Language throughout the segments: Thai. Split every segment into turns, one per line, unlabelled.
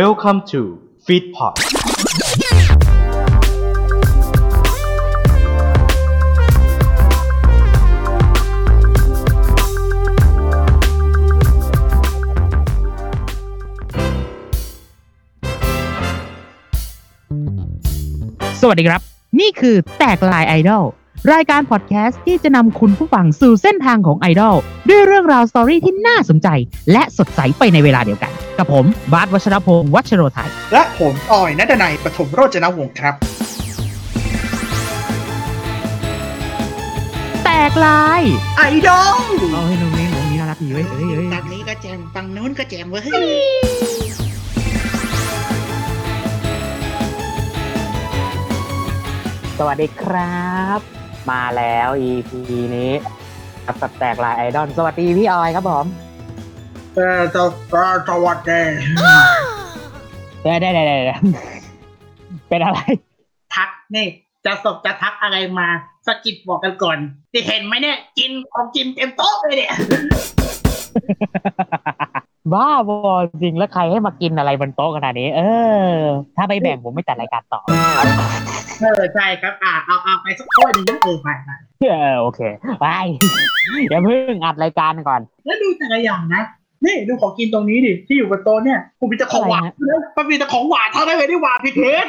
Welcome to Feedpot
สวัสดีครับ นี่คือแตกลายไอดอลรายการพอดแคสต์ที่จะนำคุณผู้ฟังสู่เส้นทางของไอดอลด้วยเรื่องราว story ที่น่าสนใจ และสดใสไปในเวลาเดียวกัน กับผม บาสวัชรพงศ์วัชโรไทย
และผมออยนัดนัยปฐมโรจนวงศ์ครับ
แตกลาย
ไอดอล
เอาให้น้องนี้น้องนี้น่ารักดีเว้ยเอ้ยเอ้ย
ตางนี้ก็แจมฟังนู้นก็แจมเว้ย
สวัสดีครับ มาแล้ว EP นี้กับแตกลายไอดอลสวัสดีพี่ออยครับผม
เออสสวัสดี
ได้ได้ได้ได้เป็นอะไร
ทักนี่จะสบจะทักอะไรมาสะกิดบอกกันก่อนที่เห็นไหมเนี่ย กินของกินเต็มโต๊ะเลยเนี่ย
บ้าบอจริงแล้วใครให้มากินอะไรบนโต๊ะขนาดนี้ เออ ถ้าไม่แบ่งผมไม่จัดรายการต่อ
เออใช่ครับ อ่าเอาเอาไปสักถ้วยหนึงนะเออไปไป
เออโอเค ไป อย่าเพิ่งอัดรายการก่อน
แล้วดูแต่ละอย่างนะ นี่ดูของกินตรงนี้ดิที่อยู่บนโต๊ะเนี่ยกูมีแต่ของหวานนะมันมีแต่ของหวานทั้งนั้นเลยที่หวานพี่เทส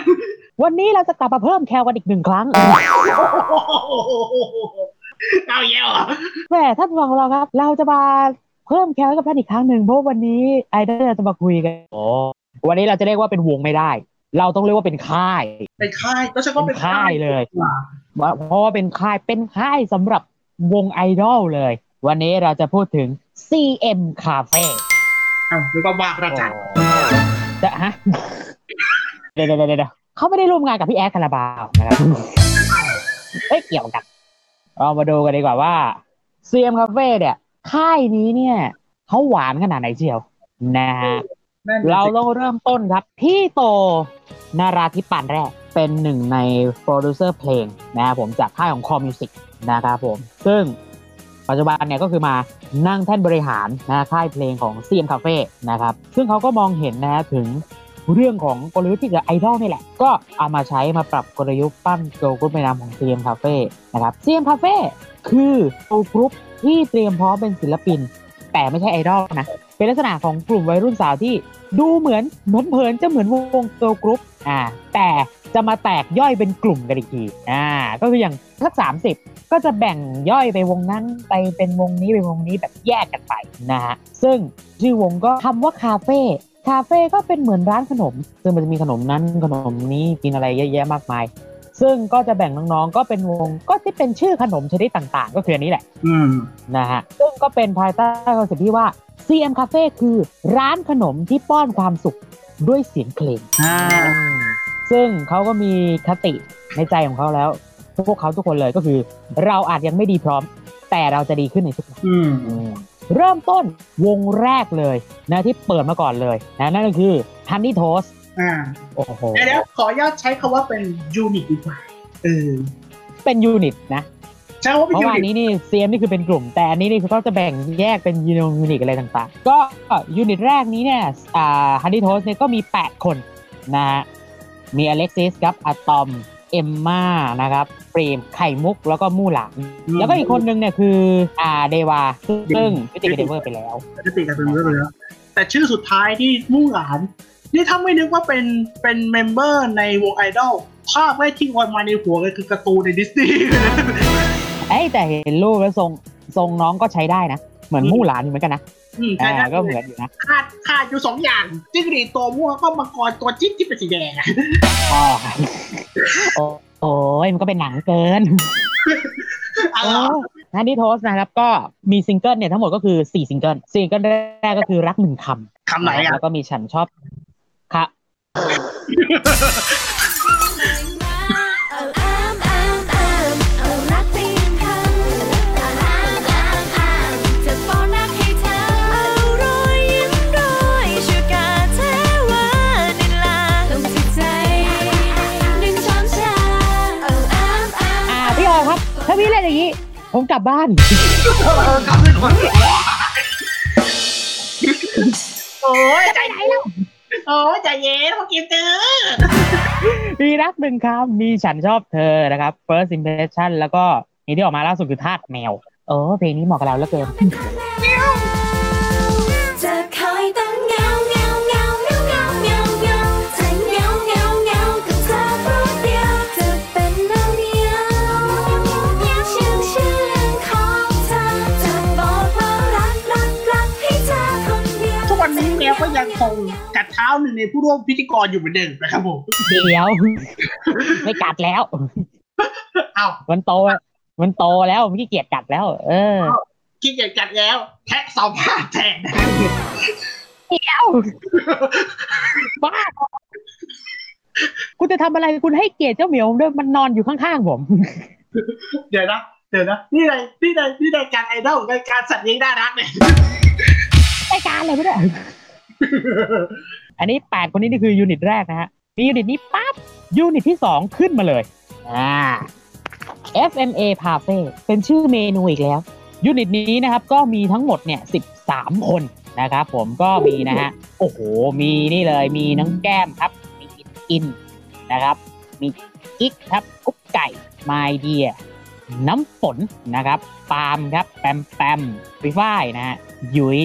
วันนี้เราจะกลับมาเพิ่มแคลกันอีกหนึ่งครั้ง
เอาเยอะเหรอ
แหมท่านผู้ฟังของเราครับ เราจะมาเพิ่มแคลให้กับท่านอีกครั้งหนึ่งเพราะวันนี้ไอเดอร์จะมาคุยกันโอ้วันนี้เราจะเรียกว่าเป็นวงไม่ได้ เราต้องเรียกว่าเป็นค่าย
เป็นค่ายก็ใช่ว่า
เป็
เป็นน
ค่ายเลย
ว่ะ
เพราะว่าเป็นค่ายเป็นค่ายสำหรับวงไอดอลเลย วันนี้เราจะพูดถึง CM Cafe
อ้าวหรือว่าว่าประกัน
จะฮะเดี๋ยวเดี๋ยวเดี๋ยวเดี๋ยวเขาไม่ได้ร่วมงานกับพี่แอดคาราบาวนะครับเอ้ยเกี่ยวกันเรามาดูกันดีกว่าว่า CM Cafe เนี่ยค่ายนี้เนี่ยเขาหวานขนาดไหนเชียวนะฮะ
นั่น
เราต้องเริ่มต้นครับ พี่โตนาราธิปันแรก เป็นหนึ่งในโปรดิวเซอร์เพลงนะครับผมจากค่ายของคอ Music นะครับผม ซึ่ง ปัจจุบันเนี่ยก็คือมานั่งแท่นบริหารนะค่ายเพลงของ CM Cafe นะครับซึ่งเขาก็มองเห็นนะถึงเรื่องของกลยุทธ์ที่เกิดไอดอลนี่แหละ ก็เอามาใช้มาปรับกลยุทธ์ปั้นเกิร์ลกรุ๊ปในนามของ CM Cafe นะครับ CM Cafe คือเกิร์ลกรุ๊ปที่เตรียมพร้อมเป็นศิลปิน แต่ไม่ใช่ไอดอลนะเป็นลักษณะของกลุ่มวัยรุ่นสาวที่ดูเหมือนเหมือนเผินจะเหมือนวงเกิร์ลกรุ๊ปอ่าแต่ จะมาแตกย่อยเป็นกลุ่มกันอีกทีอ่าก็คืออย่างสักสามสิบก็จะแบ่งย่อยไปวงนั้นไปเป็นวงนี้เป็นวงนี้แบบแยกกันไปนะฮะซึ่งชื่อวงก็คำว่าคาเฟ่คาเฟ่ก็เป็นเหมือนร้านขนม ซึ่งมันจะมีขนมนั้นขนมนี้กินอะไรเยอะแยะมากมาย ซึ่งก็จะแบ่งน้องๆก็เป็นวงก็ที่เป็นชื่อขนมชนิดต่างๆ ก็คืออันนี้แหละ
อืม
นะฮะซึ่งก็เป็นภายใต้คอนเซ็ปต์ที่ว่า CM Cafe คือร้านขนมที่ป้อนความสุขด้วยเสียงเพลง
อ่า
ซึ่งเขาก็มีคติในใจของเขาแล้ว พวกเขาทุกคนเลยก็คือ เราอาจยังไม่ดีพร้อม แต่เราจะดีขึ้นในทุกวัน
อืม
เริ่มต้นวงแรกเลยนะที่เปิดมาก่อนเลยนะนั่นก็คือ Honey Toast
อ่า
โอ้โห
เดี๋ยวเดี๋ยวขออนุญาตใช้คำว่าเป็น unit ดีกว่าเออ
เป็น unit นะ
ใช้คำว่าเป็น
เพราะ
ยู
ว่าอัน
นิต
นี้นี่ CM นี่คือเป็นกลุ่ม แต่อันนี้นี่คือเขาจะแบ่งแยกเป็น unit unit อะไรต่างๆ ก็ unit แรกนี้เนี่ยอ่า Honey Toast เนี่ยก็มี 8 คนนะฮะ มีอเล็กซิสครับอะตอมเอมมานะครับเปรมไข่มุกแล้วก็มู่หลานแล้วก็อีกคนนึงเนี่ยคืออ่าเดวาซึ่งยุติ member ไปแล้ว
ปกติกันเป็นเรื่องเลยนะแต่ชื่อสุดท้ายที่มู่หลาน นี่ถ้าไม่นึกว่าเป็นเป็น member ในวงไอดอลภาพแรกที่แวบมาในหัวเลยคือการ์ตูนในดิสนีย์
เอ้ยแต่เห็นรูปแล้วทรงทรงน้องก็ใช้ได้นะ เหมือนมู่หลานอยู่เหมือนกันนะ
อืมใช่
อ่า
ได้
ก็เหมือนอยู่นะ
ขาดขาดอยู่สองอย่างจิ้งหรีดตัวม่วงก็มังกรตัวจิ๊กที่เป็นสีแดงอะ
อ๋อโอ้โอ้ยมันก็เป็นหนังเกิน
เอา
โอ้
ล่ะ
Honey Toast นะครับก็มีซิงเกิลเนี่ยทั้งหมดก็คือ4ซิงเกิลซิงเกิลแรกก็คือรักหนึ่งคำ
คำไหนอะ
แล้วก็มีฉันชอบค่ะาพี่เล่นอย่างนี้ ผมกลับบ้าน
กลับไปก่อนโอ้ยใจไหนแล้วโอ้ยใจเย็นพวกกินตื้อ
มีรักหนึ่งครับ มีฉันชอบเธอนะครับ first impression แล้วก็นี่ที่ออกมาล่าสุดคือทาสแมว เออเพลงนี้เหมาะกับเราแล้
วเกิน
คงกัดเท้าหนึ่งในผู้ร่วมพิธีกรอยู่เหมือนเดิมนะครับผม
เดี๋ยว ไม่กัดแล้ว
เอ้า
มันโตมันโตแล้วมันขี้เกียจกัดแล้ว เออ
ขี้เกียจกัดแล้ว แทะสองผ้าแทน
เดี๋ยวบ้าคุณจะทำอะไรคุณให้เกียรติเจ้าเหมียวด้วยมันนอนอยู่ข้างๆผม
เดี๋ยวนะเดี๋ยวนะนี่อะไรนี่อะไรนี่รายการไอดอลรายการสัตว์เลี้ยงน่ารักเนี่ย
รายการอะไรไม่ได้ อันนี้แปดคนนี้นี่คือ unit แรกนะฮะ มี unit นี้ปั๊บ unit ที่สองขึ้นมาเลย อ่า FMA Parfait เป็นชื่อเมนูอีกแล้ว unit นี้นะครับ ก็มีทั้งหมดเนี่ย 13 คนนะครับผมก็มีนะฮะ โอ้โห มีนี่เลยมีน้องแก้มครับ มีอินนะครับ มีกิ๊กครับ กุ๊กไก่ไมเดียน้ำฝนนะครับ ปาล์มครับ แปมแปมฟิฝ้ายนะฮะยุ้ย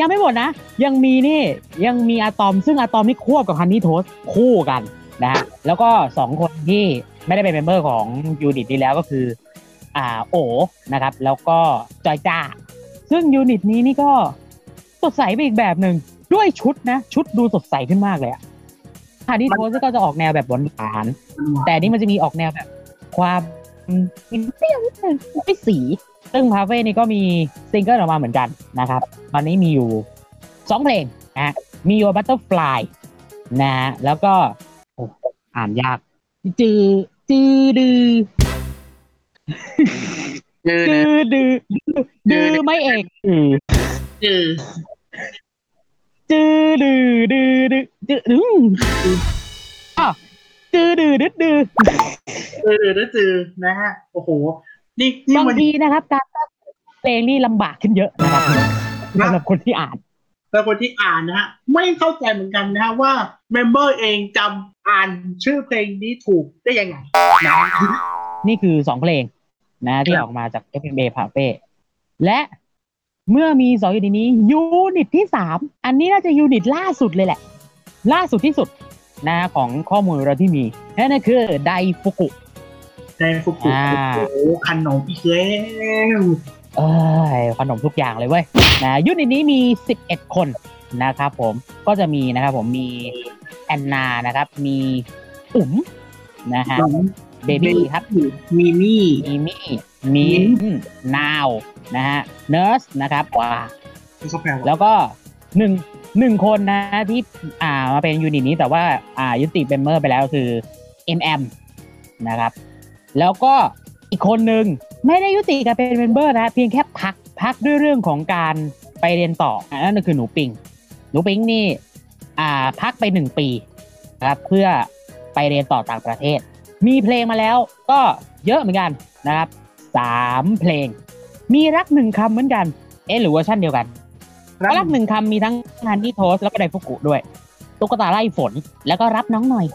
ยังไม่หมดนะ ยังมีนี่ยังมีอะตอมซึ่งอะตอมนี่ควบกับ Honey Toast คู่กันนะฮะแล้วก็สองคนที่ไม่ได้เป็น member ของ unit นี้แล้วก็คืออ่าโอนะครับ แล้วก็จอยจ้า ซึ่ง unit นี้นี่ก็สดใสไปอีกแบบหนึ่งด้วยชุดนะ ชุดดูสดใสขึ้นมากเลยอะ Honey Toast ก็จะออกแนวแบบหวานๆแต่นี่มันจะมีออกแนวแบบ ความเปรี้ยวนิดนึงไม่สี ซึ่งพาเฟ่นี่ก็มีซิงเกิลออกมาเหมือนกันนะครับตอนนี้มีอยู่สองเพลงนะฮะมี Your Butterfly นะฮะแล้วก็โอ้อ่านยาก จือจือดือ
ดื้อ
ดือดือดือไม่เอกอือ
ดื้อ
จือดือดือดือจือดืออะจือดือดือดือ
เออเออจือนะฮะโอ้โห นี่นี่
บาง
มัน
ทีนะครับการตั้งเพลงนี่ลำบากขึ้นเยอะนะครับสำหรับคนที่อ่าน
แล้วคนที่อ่านนะฮะไม่เข้าใจเหมือนกันนะฮะว่าเมมเบอร์เองจำอ่านชื่อเพลงนี้ถูกได้ยังไงนะ
นี่คือสองเพลงนะที่ออกมาจาก FMA p a f e และเมื่อมีสอง unit นี้ unit ที่สามอันนี้น่าจะ unit ล่าสุดเลยแหละ ล่าสุดที่สุดนะของข้อมูลเราที่มีนั่นก็คือไดฟุกุ
ไดฟุกุ
อ่า
โอ้โหขนมอีกแล้ว
เอ้ยขนมทุกอย่างเลยเว้ยนะ unit นี้มี 11 คนนะครับผมก็จะมีนะครับผมมีแอนนานะครับ มีอุ๋มนะฮะเบบี้ครับ
มีมี่
มีมี่มีนาวนะฮะเนิร์สนะครับว้า
เขาแปลว่า
แล้วก็หนึ่งหนึ่งคนนะที่อ่ามาเป็น unit นี้แต่ว่าอ่ายุติเป็น member ไปแล้วคือ MM นะครับ แล้วก็อีกคนหนึ่งไม่ได้ยุติการเป็น member นะเพียงแค่พักพักด้วยเรื่องของการไปเรียนต่ออะนั่นก็คือหนูปิง หนูปิงนี่อ่าพักไปหนึ่งปีนะครับเพื่อไปเรียนต่อต่างประเทศ มีเพลงมาแล้วก็เยอะเหมือนกันนะครับสามเพลง มีรักหนึ่งคำเหมือนกัน เอ๊ะหรือเวอร์ชันเดียวกันรักหนึ่งคำมีทั้ง Honey Toast แล้วก็ไดฟุกุด้วย ตุ๊กตาไล่ฝนแล้วก็รับน้องหน่อย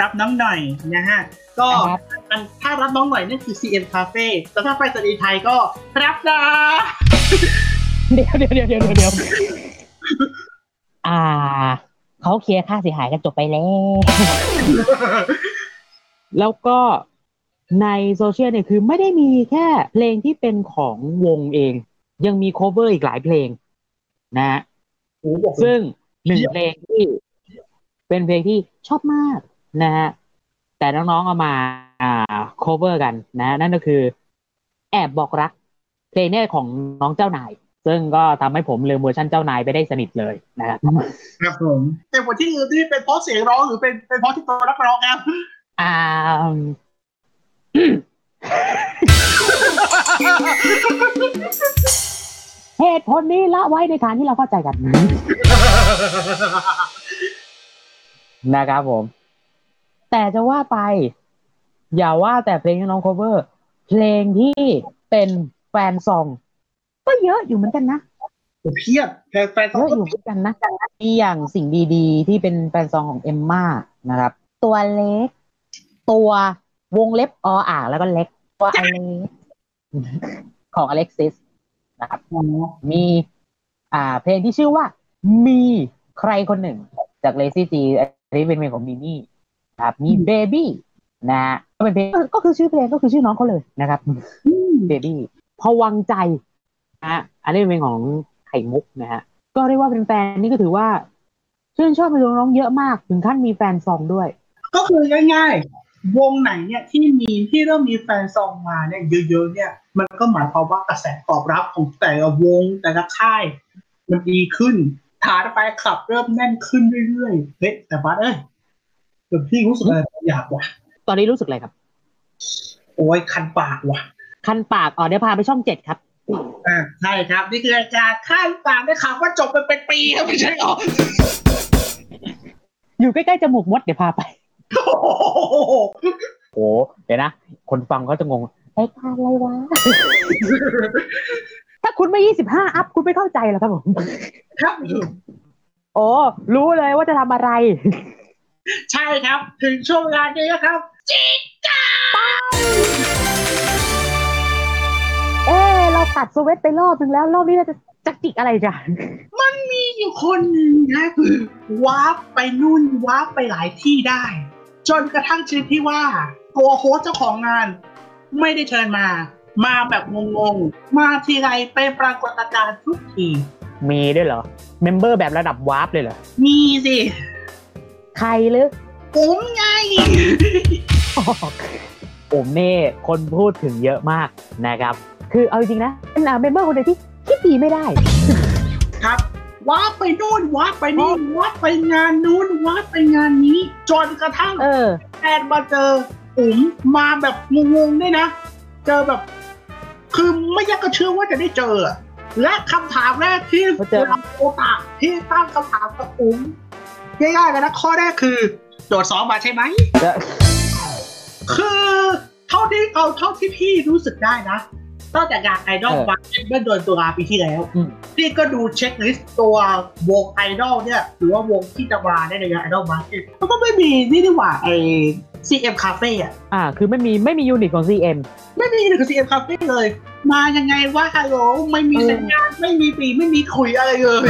รับน้องหน่อยนะฮะก็
นะครับ
มันถ้ารับน้องหน่อยนั่นคือ CM Cafe แต่ถ้าไปสตรีไทยก็รับนะ
เดี๋ยวเดี๋ยวเดี๋ยวเดี๋ยวเดี๋ยวอ่าเขาเคลียร์ค่าเสียหายกันจบไปแล้ว แล้วก็ในโซเชียลเนี่ยคือไม่ได้มีแค่เพลงที่เป็นของวงเอง ยังมี cover อีกหลายเพลง นะฮะ
โอ้โหบอกเลย
ซึ่งหนึ่งเพลงที่เป็นเพลงที่ชอบมากนะฮะ แต่น้องๆเอามาอ่า cover กันนะ นั่นก็คือ แอบบอกรักเพลงเนี้ของน้องเจ้านาย ซึ่งก็ทำให้ผมลืมเวอร์ชันเจ้านายไปได้สนิทเลยนะครับ
ครับผมแต่บทที่อื่นที่เป็นเพราะเสียงร้องหรือเป็นเป็นเพราะที่ตัวนักร้องครับ
อ่าเหตุผลนี้ละไว้ในฐานที่เราเข้าใจกันนะครับผม แต่จะว่าไป อย่าว่าแต่เพลงที่น้อง cover เพลงที่เป็นแฟนซอง ก็เยอะอยู่เหมือนกันนะ
เพียบแฟนแฟน
เยอะอยู่เหมือนกันนะมีอย่างสิ่งดีๆ ที่เป็นแฟนซองของเอมม่านะครับ ตัวเล็ก ตัววงเล็บออ่างแล้วก็เล็กตัวอเล็กของอเล็กซิสนะครับ
อ๋อ
มี อ่า เพลงที่ชื่อว่า มีใครคนหนึ่ง จากเลซี่จีอันนี้เป็นเพลงของมิมี่นะ ครับมีเบบี้นะฮะก็เป็นเพลงก็คือชื่อเพลงก็คือชื่อน้องเขาเลยนะครับ
อืม
เบบี้พวังใจนะฮะอันนี้เป็นเพลงของไข่มุกนะฮะก็เรียกว่าเป็นแฟนนี่ก็ถือว่าชื่นชอบเพลงน้องเยอะมากถึงขั้นมีแฟนซองด้วย
ก็คือง่ายๆ วงไหนเนี่ยที่มีที่เริ่มมีแฟนซองมาเนี่ยเยอะๆเนี่ย มันก็หมายความว่ากระแสตอบรับของแต่ละวงแต่ละค่าย มันดีขึ้นฐานแฟนคลับเริ่มแน่นขึ้นเรื่อยๆเฮ้ยแต่บัสเอ้ย เดี๋ยวพี่รู้สึกอะไรบางอยากว่ะ
ตอนนี้รู้สึกอะไรครับ
โอ้ยคันปากว่ะ
คันปากอ๋อเดี๋ยวพาไปช่องเจ็ดครับ
อ่าใช่ครับ นี่คือรายการข้ามปากได้ข่าวว่าจบไปเป็นปีครับไม่ใช่หรอ
อยู่ใกล้ๆจมูกมดเดี๋ยวพาไป
โอ้โห
โอ้เดี๋ยวนะคนฟังเขาจะงงรายการอะไรวะถ้าคุณไม่ยี่สิบห้า up คุณไม่เข้าใจหรอกครับผม
ครับ
โอ้รู้เลยว่าจะทำอะไร
ใช่ครับ ถึงช่วงเวลานี้แล้วครับ
เออเราตัดสวิตช์ไปรอบนึงแล้ว รอบนี้เราจะจะจิกอะไรจ้ะ
มีอยู่คนหนึ่งนะคือ warp ไปนู่น warp ไปหลายที่ได้ จนกระทั่งชนิดที่ว่า ตัว host เจ้าของงาน ไม่ได้เชิญมา มาแบบงงๆ มาทีไรเป็นปรากฏการณ์ทุกที
มีด้วยเหรอ member แบบระดับ warp เลยเหรอ
มีสิ
ใครหรือ
ผมไง
ผมเน่คนพูดถึงเยอะมากนะครับ คือเอาจริงๆนะเป็น member คนเดียวที่คิดดีไม่ได้
ครับ warp ไปนู่น warp ไปนี่ warp ไปงานนู้น warp ไปงานนี้ จนกระทั่ง
เออ
แอนมาเจออุ๋มมาแบบงงๆด้วยนะ เจอแบบ คือไม่อยากจะเชื่อว่าจะได้เจออะและคำถามแรกที่
เขาเจอ
เราโอกาสที่ตั้งคำถามกับอุ๋ม ง่ายๆกันนะข้อแรกคือ โดดซ้อมมาใช่ไหม คือเท่าที่เอาเท่าที่พี่รู้สึกได้นะตั้งแต่งานไอดอล
เออ
มาเมื่อเดือนตุลาปีที่แล้ว
อืม
พี่ก็ดูเช็คลิสต์ตัววงไอดอลเนี่ย หรือว่าวงที่จะมาในงานไอดอลมาร์มันก็ไม่มีนี่ดีกว่าไอ CM Cafe อะ
อ่า คือไม่มีไม่มียูนิตของ CM
ไม่มีหนึ่งกับ CM Cafe เลย มายังไงวะฮัลโหลไม่มี
เออ
สัญญาณไม่มีปีไม่มีคุยอะไรเลย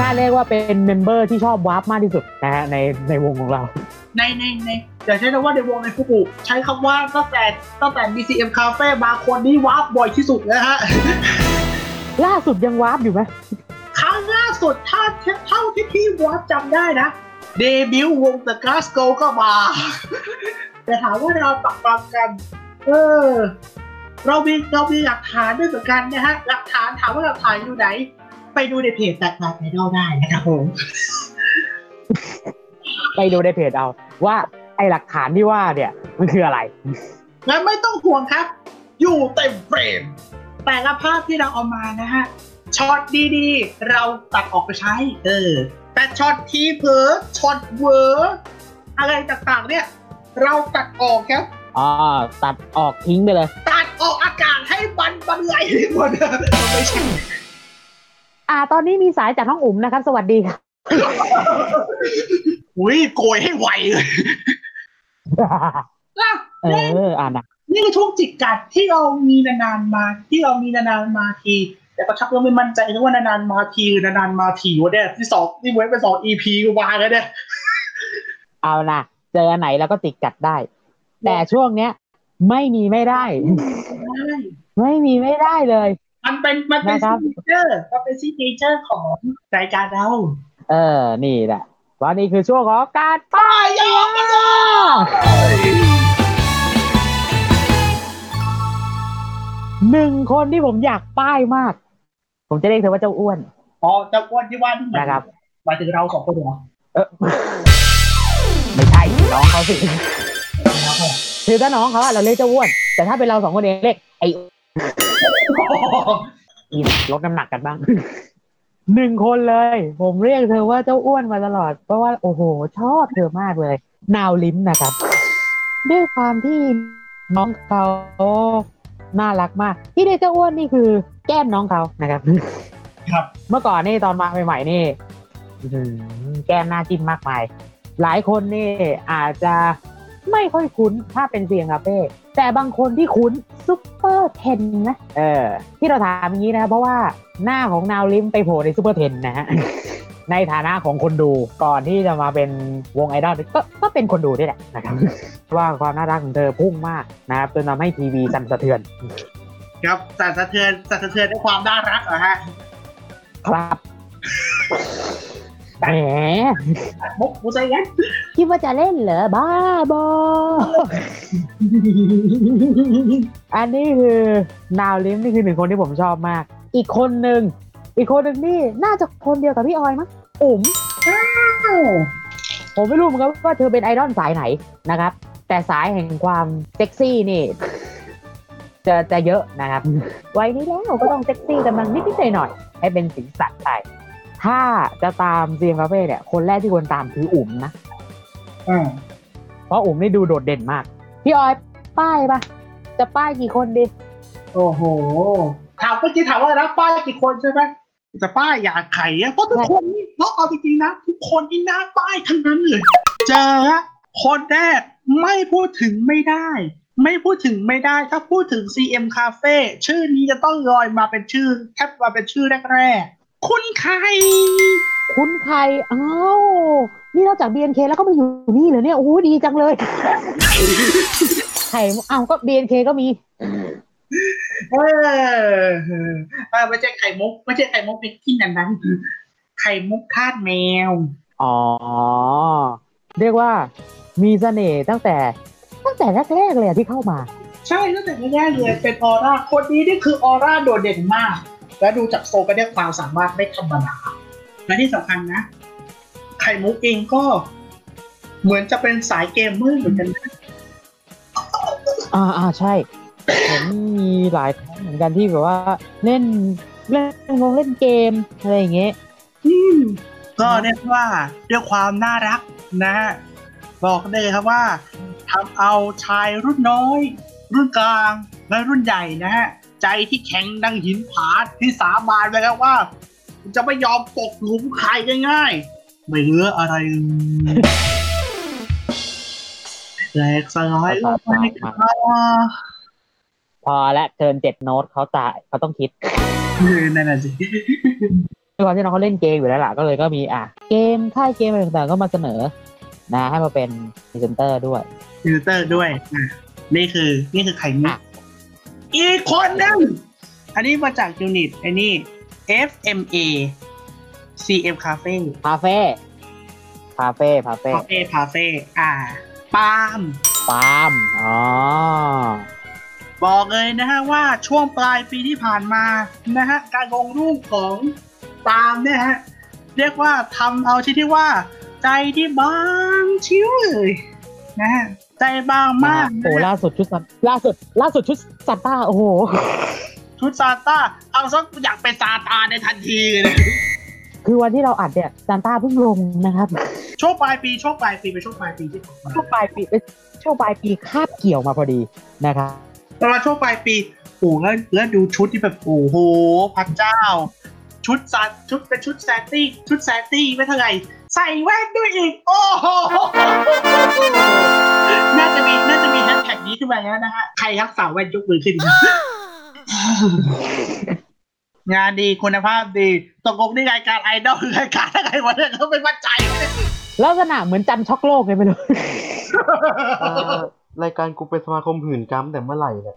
น่าเรียกว่าเป็นเมมเบอร์ที่ชอบวาร์ปมากที่สุดนะฮะในในวงของเรา
ในในในอย่าใช้คำว่าในวงในฟุกุใช้คำว่าตั้งแต่ตั้งแต่ BCM Cafe มาคนนี้วาร์ปบ่อยที่สุดนะฮะ
ล่าสุดยังวาร์ปอยู่ไหม
ครั้งล่าสุดถ้าเท่าที่พี่วอดจำได้นะ เดบิวต์วง The Glass Go ก็มา แต่ถามว่าเราตักตามกัน เออ เรามีเรามีหลักฐานด้วยเหมือนกันนะฮะ หลักฐานถามว่าหลักฐานอยู่ไหน ไปดูในเพจแตกต่างไอดอลได้นะครับผม
ไปดูในเพจเอา ว่าไอหลักฐานที่ว่าเนี่ยมันคืออะไร
และไม่ต้องห่วงครับ อยู่เต็มเฟรม แต่ละภาพที่เราเอามานะฮะช็อตดีๆ เราตัดออกไปใช้ เออ แต่ช็อตทีเผลอช็อตเวอร์อะไรต่างๆเนี่ย เราตัดออกครับ
อ่าตัดออกทิ้งไปเลย
ตัดออกอากาศให้มันบรรลัยหมดไม่ใช่
อ่า ตอนนี้มีสายจากน้องอุ๋มนะครับ สวัสดีครับ
อุ้ยโกยให้ไวเลยอะ
เอออ่านะ
นี่คือช่วงจิกกัดที่เรามีนานๆมา ที่เรามีนานๆมาที แต่ก็ชักเริ่มไม่มั่นใจนะว่านานๆมาทีหรือนานๆมาทีวะเนี่ยที่สองนี่เว้นไปสอง EP กูวางแล้วเนี่ย
เอานะเจออันไหนแล้วก็ติดกัดได้ แต่ช่วงเนี้ย ไม่มีไม่ได้ ไม่มีไม่ได้เลย
มันเป็นมันเป็น
นะครั
ซิ
บ
กเนเจอร์มันเป็นซิกเนเจอร์ของรายการเรา
เออ นี่แหละวันนี้คือช่วงของการ
ป้ายยอมมาเลย
หนึ่งคนที่ผมอยากป้ายมาก ผมจะเรียกเธอว่าเจ้าอ้วน
อ๋อเจะอ้วนที่ว่านี่หมาย
นะครับ
หมายถึงเราสองคนเหรอ
เออไม่ใช่น้องเขาสิคือถ้าน้องเขาอะเราเรียกเจ้าอ้วน แต่ถ้าเป็นเราสองคนเองเรียกไอ้อีลดน้ำหนักกันบ้างหนึ่งคนเลย ผมเรียกเธอว่าเจ้าอ้วนมาตลอด เพราะว่าโอ้โห ชอบเธอมากเลยนาวลิ้มนะครับ ด้วยความที่น้องเขาน่ารักมาก ที่เรียกเจ้าอ้วนนี่คือ แก้มน้องเขานะครับ
ครับ
เมื่อก่อนนี่ตอนมาใหม่ๆนี่อื้อหือแก้มหน้าจิ้มมากมาย หลายคนนี่อาจจะไม่ค่อยคุ้นถ้าเป็นเสียงคาเฟ่แต่บางคนที่คุ้น Super Ten นะเออ ที่เราถามอย่างนี้นะเพราะว่าหน้าของนาวลิมไปโผล่ใน Super Ten นะฮะในฐานะของคนดูก่อนที่จะมาเป็นวงไอดอลก็ก็เป็นคนดูนี่แหละนะครับว่าความน่ารักของเธอพุ่งมากนะครับจนทำให้ทีวีสั่นสะเทือน
ครับสั่นสะเทือนสั่นสะเทือนด้วยความน่ารักเหรอฮะ
ครับแหม
มุกมุกใจยัน
คิดว่าจะเล่นเหรอบ้าบอ อันนี้คือนาวลิมนี่คือหนึ่งคนที่ผมชอบมาก อีกคนหนึ่งอีกคนหนึ่งนี่น่าจะคนเดียวกับพี่ออยมั้งอุ๋มผมไม่รู้เหมือนกันว่าเธอเป็นไอดอลสายไหนนะครับ แต่สายแห่งความเซ็กซี่นี่ จะจะเยอะนะครับวัยนี้แล้วก็ต้องเซ็กซี่กันมันนิดๆหน่อยๆให้เป็นสีสันไปถ้าจะตามเซียงคาเฟ่เนี่ย คนแรกที่ควรตามคืออุ๋มนะ
อ่า
เพราะอุ๋มนี่ดูโดดเด่นมาก พี่ออยป้ายปะจะป้ายกี่คนดี
โอ้โห ถามเมื่อกี้ถามว่ารับป้ายกี่คนใช่ไหมจะป้ายอยากไข่อะเพราะทุกคนนี่เพราะเอาจริงๆนะ ทุกคนนี่หน้าป้ายทั้งนั้นเลย เจอฮะคนแรกไม่พูดถึงไม่ได้ ไม่พูดถึงไม่ได้ถ้าพูดถึง CM Cafe ชื่อนี้จะต้องลอยมาเป็นชื่อแทบมาเป็นชื่อแรกๆ คุณใคร
คุณใครอ้าวนี่นอกจาก BNK แล้วก็มาอยู่นี่เลยเนี่ยโอ้โหดีจังเลยไข่อ้าวก็ BNK ก็มี
เออเออไม่ใช่ไข่มุกไม่ใช่ไข่มุกเป็นที่นั้นนั้นไข่มุกทาดแมว
อ๋อ เรียกว่ามีเสน่ห์ตั้งแต่ตั้ง แต่แรกๆเลยอะที่เข้ามา
ใช่ตั้งแต่แรกๆเลยเป็นออร่าคนนี้นี่คือออร่าโดดเด่นมาก และดูจากโซก็ได้ความสามารถไม่ธรรมดาและที่สำคัญนะไข่มุกเองก็เหมือนจะเป็นสายเกมเมอร์เหมือนกันนะ
อ่าอ่าใช่เห็นมีหลายครั้งเหมือนกันที่แบบว่า เล่นเล่นวงเล่นเกมอะไรอย่างเงี้ย
อืมก็เรียกว่าด้วยความน่ารักนะฮะบอกได้เลยครับว่า ทำเอาชายรุ่นน้อย รุ่นกลางและรุ่นใหญ่นะฮะใจที่แข็งดังหินผาที่สาบานไปแล้วว่า จะไม่ยอมตกหลุมใครง่ายๆ ไม่เหลืออะไรเลยแหลกสลายลงไปครับ
พอและเทิร์นเจ็ดโน้ตเขาจ่ายเขาต้องคิด
เออนั่นน่ะสิ
ด้วยความที่น้องเขาเล่นเกมอยู่แล้วล่ะก็เลยก็มีอะ เกมค่ายเกมอะไรต่างๆก็มาเสนอ นะให้มาเป็นพรีเซนเตอร์ด้วย
ฟิลเตอร์ด้วยอะนี่คือ นี่คือไข่มุก
อะ
อีกคนหนึงอันนี้มาจาก unit ไอ้นี่ FMA CM Cafe
คาเฟ่คาเฟ่คาเฟ่
คาเฟ่คาเฟ่อ่าปาล์ม
ปาล์ม อ๋อ
บอกเลยนะฮะว่าช่วงปลายปีที่ผ่านมานะฮะการลงรูปของปาล์มเนี่ยฮะเรียกว่าทำเอาที่ที่ว่า ใจที่บางชิวเลยนะฮะ ใจบางมาก
โอ้
นะฮะ
ล่าสุดชุดซันล่าสุด ล่าสุดชุดซันต้าโอ้โห
ชุดซานต้า เอาซะอยากเป็นซาตานในทันทีเลย
คือวันที่เราอัดเนี่ยซันต้าเพิ่งลงนะครับ
ช่วงปลายปีช่วงปลายปีเป็นช่วงปลายปีที่ผ่านมา
ช่วงปลายปีเป็นช่วงปลายปีคาบเกี่ยวมาพอดีนะครับ
ตอนช่วงปลายปีโอ้โหแล้วแล้วดูชุดที่แบบโอ้โหพระเจ้า ชุดซันชุดเป็นชุดซานตี้ชุดซานตี้ไม่เท่าไหร่ ใส่แว่นด้วยอีก โอ้โห น่าจะมีน่าจะมีแฮชแท็กนี้ขึ้นมาแล้วนะฮะ ใครรักสาวแว่นยกมือขึ้น งานดีคุณภาพดีตกลงนี่รายการไอดอลหรือรายการอะไรวะเนี่ยเขาไม่มั่นใจ
ลักษณะเหมือนจันช็อกโลกเลยไปเลย
เอ่อรายการกูเป็นสมาคมหื่นกำแต่เมื่อไหร่เนี่ย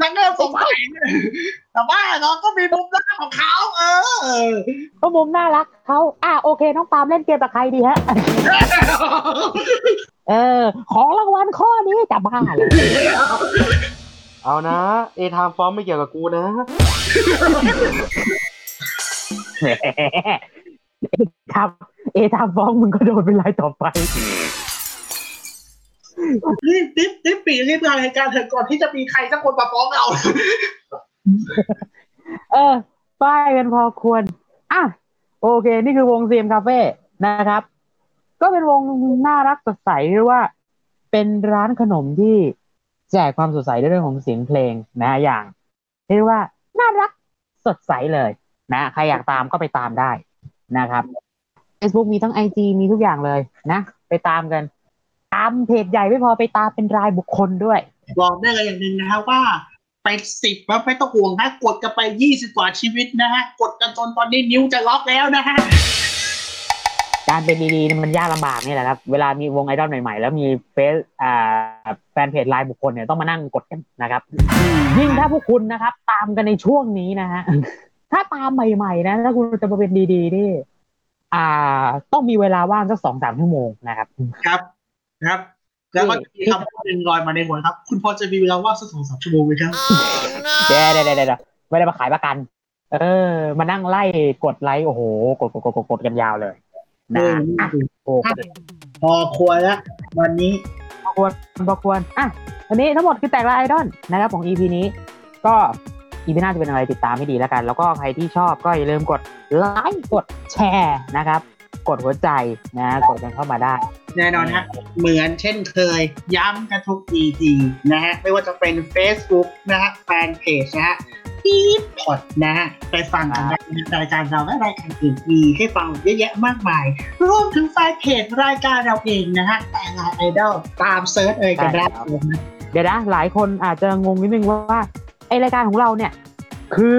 ทั้งเรื่องสงสัยเนี่ยแต่ว่าน้องก็มีมุมหน้าของเขา เออ
เพราะมุมน่ารักเขาอะโอเค น้องปาล์มเล่นเกมกับใครดีฮะ เออ ของรางวัลข้อนี้จะบ้าเลย
เอานะ เอทามฟอร์มไม่เกี่ยวกับกูนะ
แหมทำเอทำฟ้องมึงก็โดนเป็นรายต่อไป
รีบรีบรีบปีรีบงานรายการเถอะก่อนที่จะมีใครสักคนมาฟ้องเรา
เออ ป้ายกันพอควรอะโอเค นี่คือวงเซียมคาเฟ่นะครับ ก็เป็นวงน่ารักสดใสเรียกว่า เป็นร้านขนมที่แจกความสดใสด้วยเรื่องของเสียงเพลงนะอย่างเรียกว่าน่ารักสดใสเลยนะใครอยากตามก็ไปตามได้นะครับ Facebook มีทั้ง IG มีทุกอย่างเลยนะ ไปตามกัน ตามเพจใหญ่ไม่พอไปตามเป็นรายบุคคลด้วย
บอกได้เลยอย่างหนึ่งนะครับว่า ไปสิบแล้วไม่ต้องห่วงนะกดกันไปยี่สิบกว่าชีวิตนะฮะกดกันจนตอนนี้นิ้วจะล็อกแล้วนะฮะ
การเป็นดีๆเนี่ยมันยากลำบากนี่แหละครับ เวลามีวงไอดอลใหม่ๆ แล้วมีเฟซอ่าแฟนเพจไลน์บุคคลเนี่ยต้องมานั่งกดกันนะครับ ยิ่งถ้าพวกคุณนะครับ ตามกันในช่วงนี้นะฮะถ้าตามใหม่ๆนะถ้าคุณจะมาเป็นดีๆนี่อ่า ต้องมีเวลาว่างสักสองสามชั่วโมงนะครับ
ครับครับ แล้วก็จะมีคำพูดหนึ่งลอยมาในหัวครับ คุณพอจะมีเวลาว่างสักสองสามชั่วโมงไหมครับ
เดี๋ยวเดี๋ยวเดี๋ยวเดี๋ยวไม่ได้มาขายประกัน เออ มานั่งไล่กดไลค์โอ้โห กดกดกดกดกดกันยาวเลยนะอะโอเค
พอควรแล้ววันนี้
พอควรพอควรอะวันนี้ทั้งหมดคือแตกลายไอดอลนะครับของ EP นี้ ก็ EP หน้าจะเป็นอะไรติดตามให้ดีแล้วกัน แล้วก็ใครที่ชอบก็อย่าลืมกดไลค์กดแชร์นะครับ กดหัวใจนะ กดกันเข้ามาได้
แน่นอนฮะเหมือนเช่นเคย ย้ำกันทุก EP นะฮะ ไม่ว่าจะเป็น Facebook นะฮะแฟนเพจนะฮะพีพอดนะฮะไปฟังกันได้นะรายการเราและรายการอื่นมีให้ฟังเยอะแยะมากมาย รวมถึงแฟนเพจรายการเราเองนะฮะแต่ละไอดอลตามเซิร์ชเอ่ยกันได้
ใช่ครับ
เลยนะ
เดี๋ยวนะ หลายคนอาจจะงงนิดนึงว่าไอรายการของเราเนี่ย คือ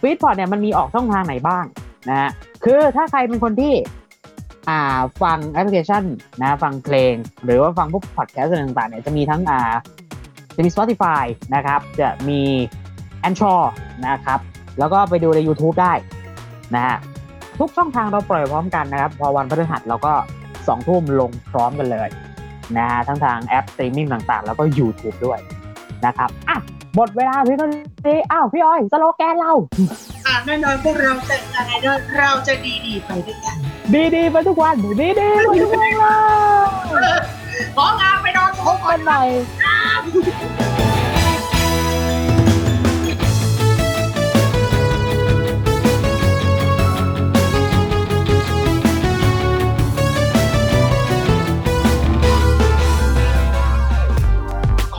Sweet Point เนี่ยมันมีออกช่องทางไหนบ้างนะฮะ คือถ้าใครเป็นคนที่อ่าฟังแอปพลิเคชันนะฟังเพลง หรือว่าฟังพวกพอดแคสต์ต่างๆเนี่ยจะมีทั้งอ่าจะมี Spotify นะครับ จะมี a n c h o r นะครับ แล้วก็ไปดูใน YouTube ได้นะฮะทุกช่องทางเราปล่อยพร้อมกันนะครับ พอวันพฤหัสเราก็สองทุ่มลงพร้อมกันเลยนะฮะทั้งทางแอปสตรีมมิ่งต่างๆ แล้วก็ YouTube ด้วยนะครับอะ หมดเวลาพี่ต้นนี้อ้าวพี่อ้อยสโลแกนเรา
อะแน่นอนพวกเราแต่งงานไอดอลเราจะดีๆไปด้วยกัน
ดีๆไปทุกวันดีๆไปทุกวันเลย
ของานไปนอน
พบกันใหม่
ข